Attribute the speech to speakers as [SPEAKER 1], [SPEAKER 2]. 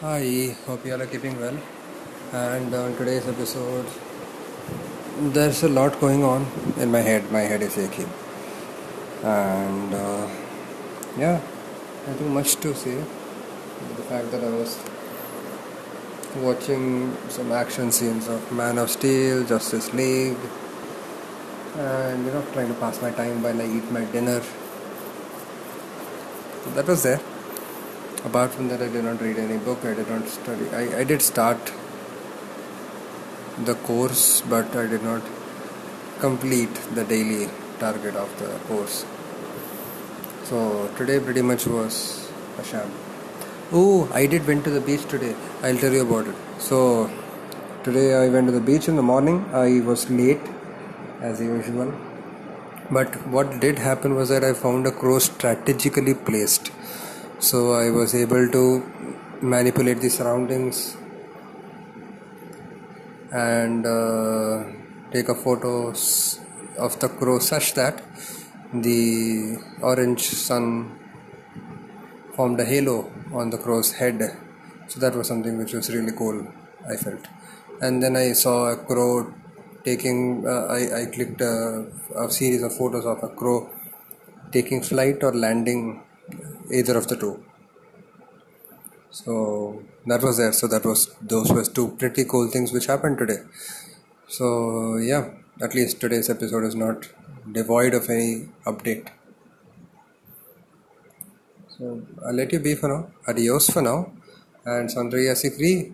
[SPEAKER 1] Hi, hope you all are keeping well. And on today's episode, there's a lot going on in my head. My head is aching. And uh, yeah, nothing much to say. The fact that I was watching some action scenes of Man of Steel, Justice League, and you know, trying to pass my time while I eat my dinner. So that was there. Apart from that, I did not read any book, I did not study. I, I did start the course, but I did not complete the daily target of the course. So today pretty much was a sham. Oh, I did went to the beach today. I'll tell you about it. So today I went to the beach in the morning. I was late as usual. But what did happen was that I found a crow strategically placed. So I was able to manipulate the surroundings and uh, take a photo of the crow such that the orange sun formed a halo on the crow's head. So that was something which was really cool i felt. And then i saw a crow taking uh, I, I clicked a, a series of photos of a crow taking flight or landing either of the two. So that was there. So that was those were two pretty cool things which happened today. So yeah at least today's episode is not devoid of any update. So i'll let you be for now. Adios for now. And sandria si free